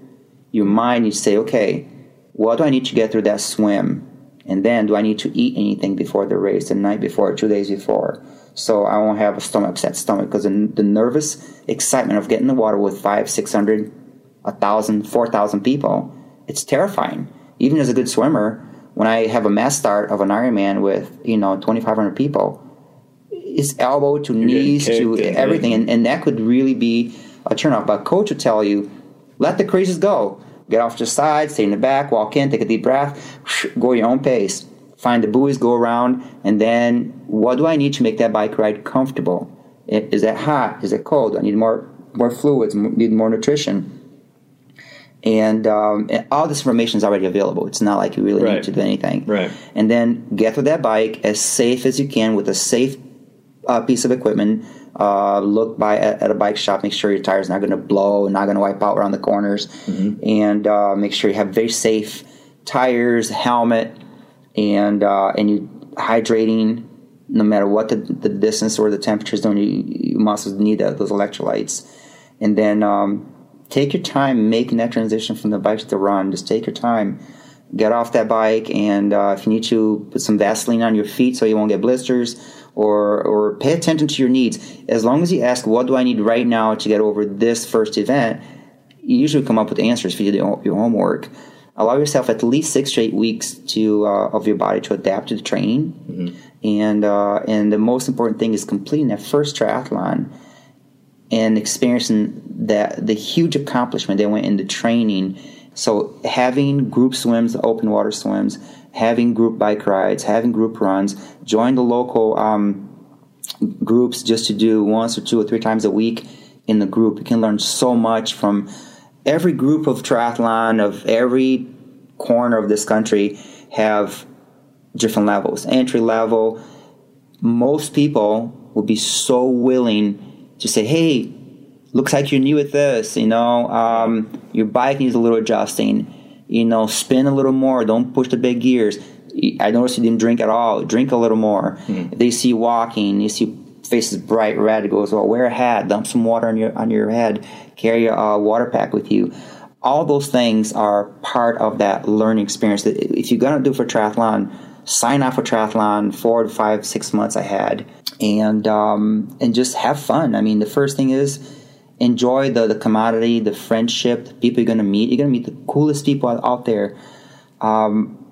[SPEAKER 1] Your mind, you say, okay, what do I need to get through that swim? And then do I need to eat anything before the race, the night before, two days before? So I won't have a stomach upset stomach because the, the nervous excitement of getting in the water with five, six hundred, a thousand, four thousand people, it's terrifying. Even as a good swimmer, when I have a mass start of an Ironman with you know 2,500 people, it's elbow to You're knees to everything, and, and that could really be a turnoff. But coach would tell you, let the crazies go. Get off to the side, stay in the back, walk in, take a deep breath, go your own pace. Find the buoys, go around, and then what do I need to make that bike ride comfortable? Is it hot? Is it cold? I need more more fluids, need more nutrition and, um, and, all this information is already available. It's not like you really right. need to do anything.
[SPEAKER 3] Right.
[SPEAKER 1] And then get with that bike as safe as you can with a safe uh, piece of equipment. Uh, look by at, at, a bike shop. Make sure your tire's not going to blow, not going to wipe out around the corners, mm-hmm. and uh, make sure you have very safe tires, helmet, and uh, and you hydrating. No matter what the, the distance or the temperatures, don't you, you must need those electrolytes, and then. Um, take your time making that transition from the bike to the run. Just take your time. Get off that bike, and uh, if you need to, put some Vaseline on your feet so you won't get blisters, or or pay attention to your needs. As long as you ask, "What do I need right now to get over this first event?" You usually come up with answers if you do your homework. Allow yourself at least six to eight weeks to uh, of your body to adapt to the training, mm-hmm. and uh, and the most important thing is completing that first triathlon and experiencing that the huge accomplishment that went into training. So having group swims, open water swims, having group bike rides, having group runs, join the local um, groups just to do once or two or three times a week in the group. You can learn so much from every group of triathlon of every corner of this country have different levels. Entry level, most people will be so willing just say, hey, looks like you're new at this. You know, um, your bike needs a little adjusting. You know, spin a little more. Don't push the big gears. I noticed you didn't drink at all. Drink a little more. Mm. They see walking, you see faces bright red. It goes, well, wear a hat. Dump some water on your on your head. Carry a uh, water pack with you. All those things are part of that learning experience. That if you're gonna do for triathlon, sign up for triathlon. Four to five, six months I had and um, and just have fun. I mean, the first thing is enjoy the, the commodity, the friendship, the people you're going to meet. You're going to meet the coolest people out there. Um,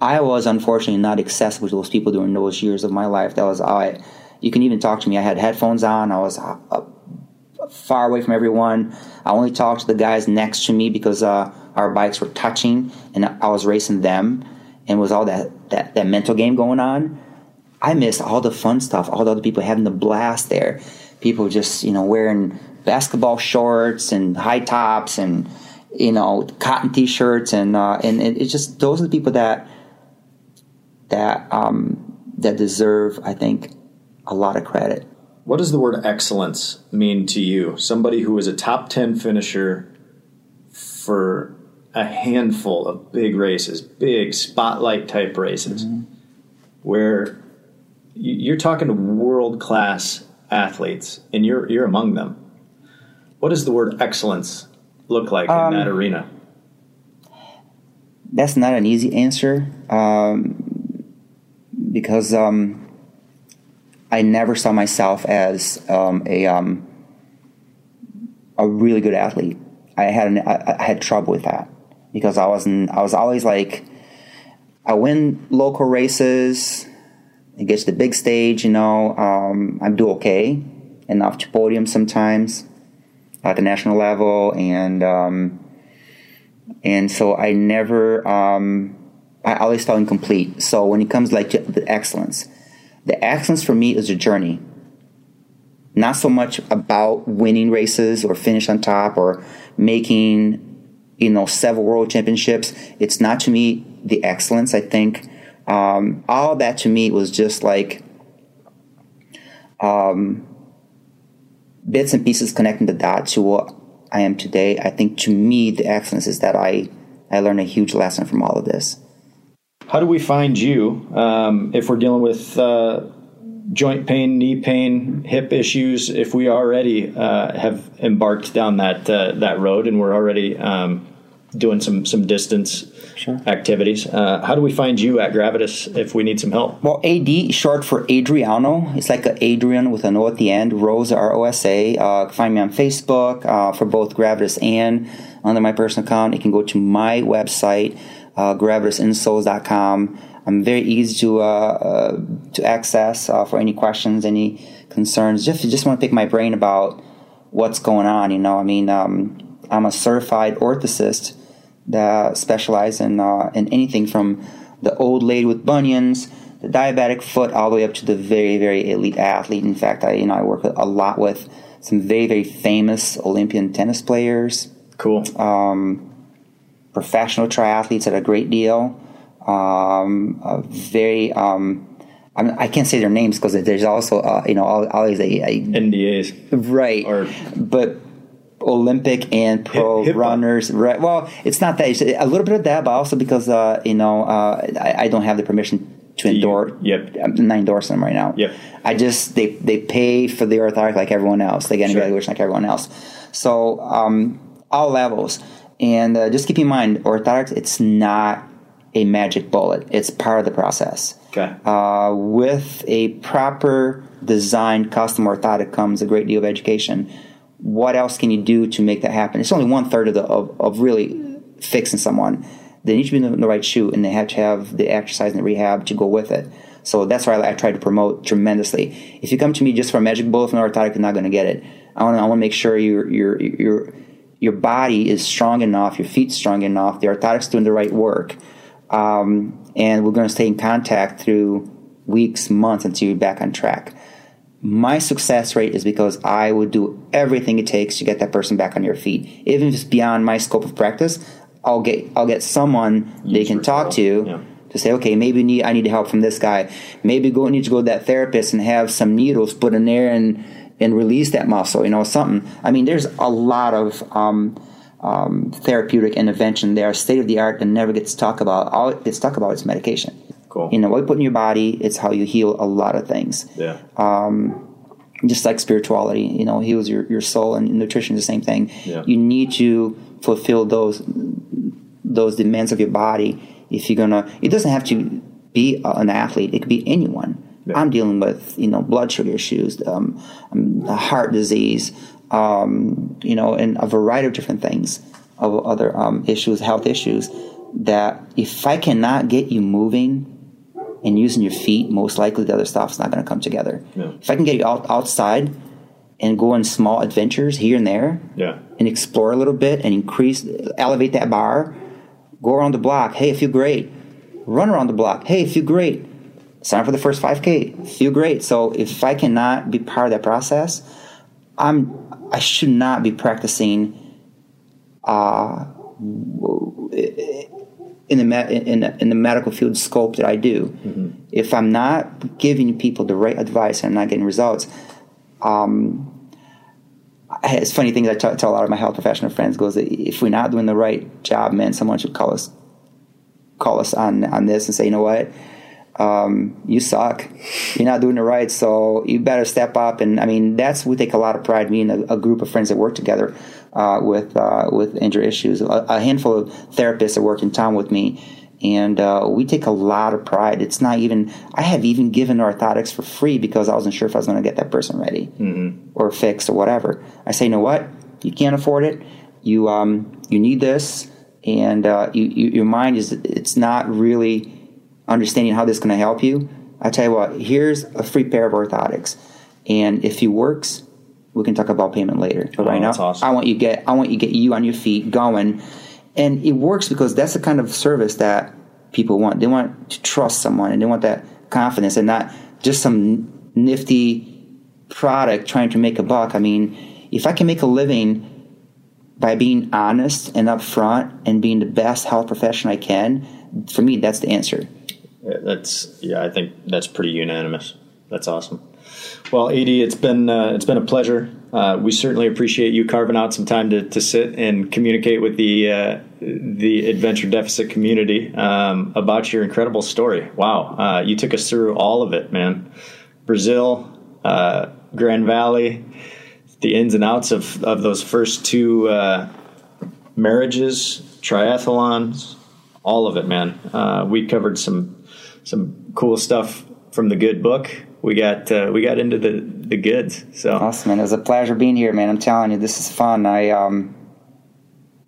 [SPEAKER 1] I was unfortunately not accessible to those people during those years of my life. That was I. You can even talk to me. I had headphones on. I was uh, far away from everyone. I only talked to the guys next to me because uh, our bikes were touching, and I was racing them, and was all that that that mental game going on. I missed all the fun stuff, all the other people having the blast there. People just, you know, wearing basketball shorts and high tops and, you know, cotton t-shirts and, uh, and it, it's just, those are the people that, that, um, that deserve, I think, a lot of credit.
[SPEAKER 3] What does the word excellence mean to you? Somebody who is a top 10 finisher for a handful of big races, big spotlight type races, mm-hmm. where you're talking to world class athletes, and you're you're among them. What does the word excellence look like um, in that arena?
[SPEAKER 1] That's not an easy answer um, because um, I never saw myself as um, a um, a really good athlete. I had an, I, I had trouble with that because I wasn't. I was always like, I win local races it gets to the big stage, you know, um, I do okay enough to podium sometimes at the national level, and um, and so I never, um, I always felt incomplete. So when it comes like to the excellence, the excellence for me is a journey. Not so much about winning races or finish on top or making, you know, several world championships. It's not to me the excellence. I think um, all that to me was just like um, bits and pieces connecting the dots to what I am today. I think to me, the excellence is that I, I learned a huge lesson from all of this.
[SPEAKER 3] How do we find you um, if we're dealing with uh, joint pain, knee pain, hip issues? If we already uh, have embarked down that uh, that road and we're already um, doing some some distance sure. activities. Uh, how do we find you at Gravitas if we need some help?
[SPEAKER 1] Well, AD short for Adriano. It's like a Adrian with an O at the end. Rosa R O S A. Uh, find me on Facebook uh, for both Gravitas and under my personal account. You can go to my website, uh, gravitasinsoles.com. I'm very easy to uh, uh, to access uh, for any questions, any concerns. Just just want to pick my brain about what's going on. You know, I mean, um, I'm a certified orthotist that specialize in uh, in anything from the old lady with bunions, the diabetic foot, all the way up to the very very elite athlete. In fact, I you know I work a lot with some very very famous Olympian tennis players.
[SPEAKER 3] Cool.
[SPEAKER 1] Um, professional triathletes at a great deal. Um, very um, I can't say their names because there's also uh, you know always a, a
[SPEAKER 3] NDAs
[SPEAKER 1] right
[SPEAKER 3] or
[SPEAKER 1] but Olympic and pro runners. Right. Well, it's not that. It's a little bit of that, but also because uh, you know uh, I, I, don't have the permission to endorse.
[SPEAKER 3] Yep.
[SPEAKER 1] I'm not endorsing them right now.
[SPEAKER 3] Yep.
[SPEAKER 1] I just they they pay for the orthotic like everyone else. They get an sure. evaluation like everyone else. So um, all levels, and uh, just keep in mind, orthotics. It's not a magic bullet. It's part of the process.
[SPEAKER 3] Okay.
[SPEAKER 1] Uh, with a proper designed custom orthotic comes a great deal of education what else can you do to make that happen? It's only one third of the of, of really fixing someone. They need to be in the, right shoe, and they have to have the exercise and the rehab to go with it. So that's why I, I try to promote tremendously. If you come to me just for a magic bullet from orthotic, you're not going to get it. I want to I want to make sure your your your your body is strong enough, your feet strong enough, the orthotics doing the right work, um, and we're going to stay in contact through weeks, months until you're back on track my success rate is because I would do everything it takes to get that person back on your feet. Even if it's beyond my scope of practice, I'll get I'll get someone they can talk to yeah. to say, okay, maybe need I need help from this guy. Maybe go need to go to that therapist and have some needles put in there and and release that muscle. You know, something. I mean, there's a lot of um, um, therapeutic intervention there, state of the art, that never gets talked about. All it gets talked about is medication.
[SPEAKER 3] Cool.
[SPEAKER 1] You know, what you put in your body, it's how you heal a lot of things.
[SPEAKER 3] Yeah.
[SPEAKER 1] Um, just like spirituality, you know, heals your, your soul and nutrition is the same thing.
[SPEAKER 3] Yeah.
[SPEAKER 1] You need to fulfill those those demands of your body if you're gonna. It doesn't have to be an athlete; it could be anyone. Yeah. I'm dealing with you know blood sugar issues, um, um, heart disease, um, you know, and a variety of different things of other um, issues, health issues. That if I cannot get you moving and using your feet, most likely the other stuff's not going to come together.
[SPEAKER 3] Yeah.
[SPEAKER 1] If I can get you out, outside and go on small adventures here and there
[SPEAKER 2] Yeah.
[SPEAKER 1] and explore a little bit and increase, elevate that bar. Go around the block. Hey, I feel great. Run around the block. Hey, I feel great. Sign up for the first 5K. Feel great. So if I cannot be part of that process, I'm I should not be practicing uh, in the in the, in the medical field scope that I do. If I'm not giving people the right advice and I'm not getting results, um, it's funny things I tell, tell a lot of my health professional friends goes that if we're not doing the right job, man, someone should call us call us on on this and say, you know what, um, you suck. You're not doing it right, so you better step up. And I mean, that's we take a lot of pride. Me and a, a group of friends that work together uh, with uh, with injury issues. A, a handful of therapists that work in town with me, and uh, we take a lot of pride. It's not even. I have even given orthotics for free because I wasn't sure if I was going to get that person ready or fixed or whatever. I say, you know what, you can't afford it. You um, you need this, and uh, you, you, your mind is it's not really understanding how this is going to help you, I tell you what, here's a free pair of orthotics, and if it works, we can talk about payment later. But
[SPEAKER 2] Oh,
[SPEAKER 1] right now,
[SPEAKER 2] awesome.
[SPEAKER 1] I want you get I want you get you on your feet going, and it works because that's the kind of service that people want. They want to trust someone, and they want that confidence, and not just some nifty product trying to make a buck. I mean, if I can make a living by being honest and upfront and being the best health professional I can, for me, that's the answer.
[SPEAKER 2] That's yeah, I think that's pretty unanimous. That's awesome. Well, Ad, it's been uh, it's been a pleasure. Uh, we certainly appreciate you carving out some time to, to sit and communicate with the uh, the adventure deficit community um, about your incredible story. Wow, uh, you took us through all of it, man. Brazil, uh, Grand Valley, the ins and outs of, of those first two uh, marriages, triathlons, all of it, man. We covered some some cool stuff from the good book. We got uh, we got into the the goods. So
[SPEAKER 1] Awesome, man. It was a pleasure being here, man. I'm telling you, this is fun. I um,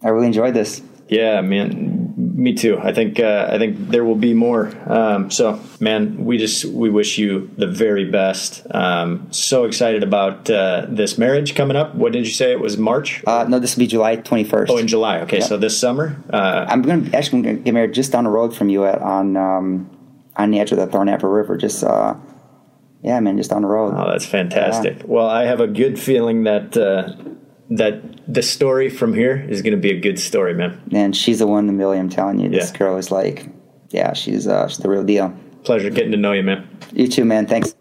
[SPEAKER 1] I really enjoyed this.
[SPEAKER 2] yeah, man, me too. I think uh, I think there will be more. Um, so man, we just we wish you the very best. Um, so excited about uh, this marriage coming up. What did you say? It was March.
[SPEAKER 1] Uh, no, this will be July 21st.
[SPEAKER 2] oh, in July. Okay, so this summer. Uh,
[SPEAKER 1] I'm gonna actually gonna get married just down the road from you at on um, on the edge of the Thornapple River. Just uh, yeah, man, just down the road.
[SPEAKER 2] Oh, that's fantastic. Well, I have a good feeling that uh, that the story from here is going to be a good story, man.
[SPEAKER 1] And she's the one in a million. I'm telling you, this
[SPEAKER 2] Yeah.
[SPEAKER 1] girl is like, yeah, she's uh, she's the real deal.
[SPEAKER 2] Pleasure getting to know you, man.
[SPEAKER 1] You too, man. Thanks.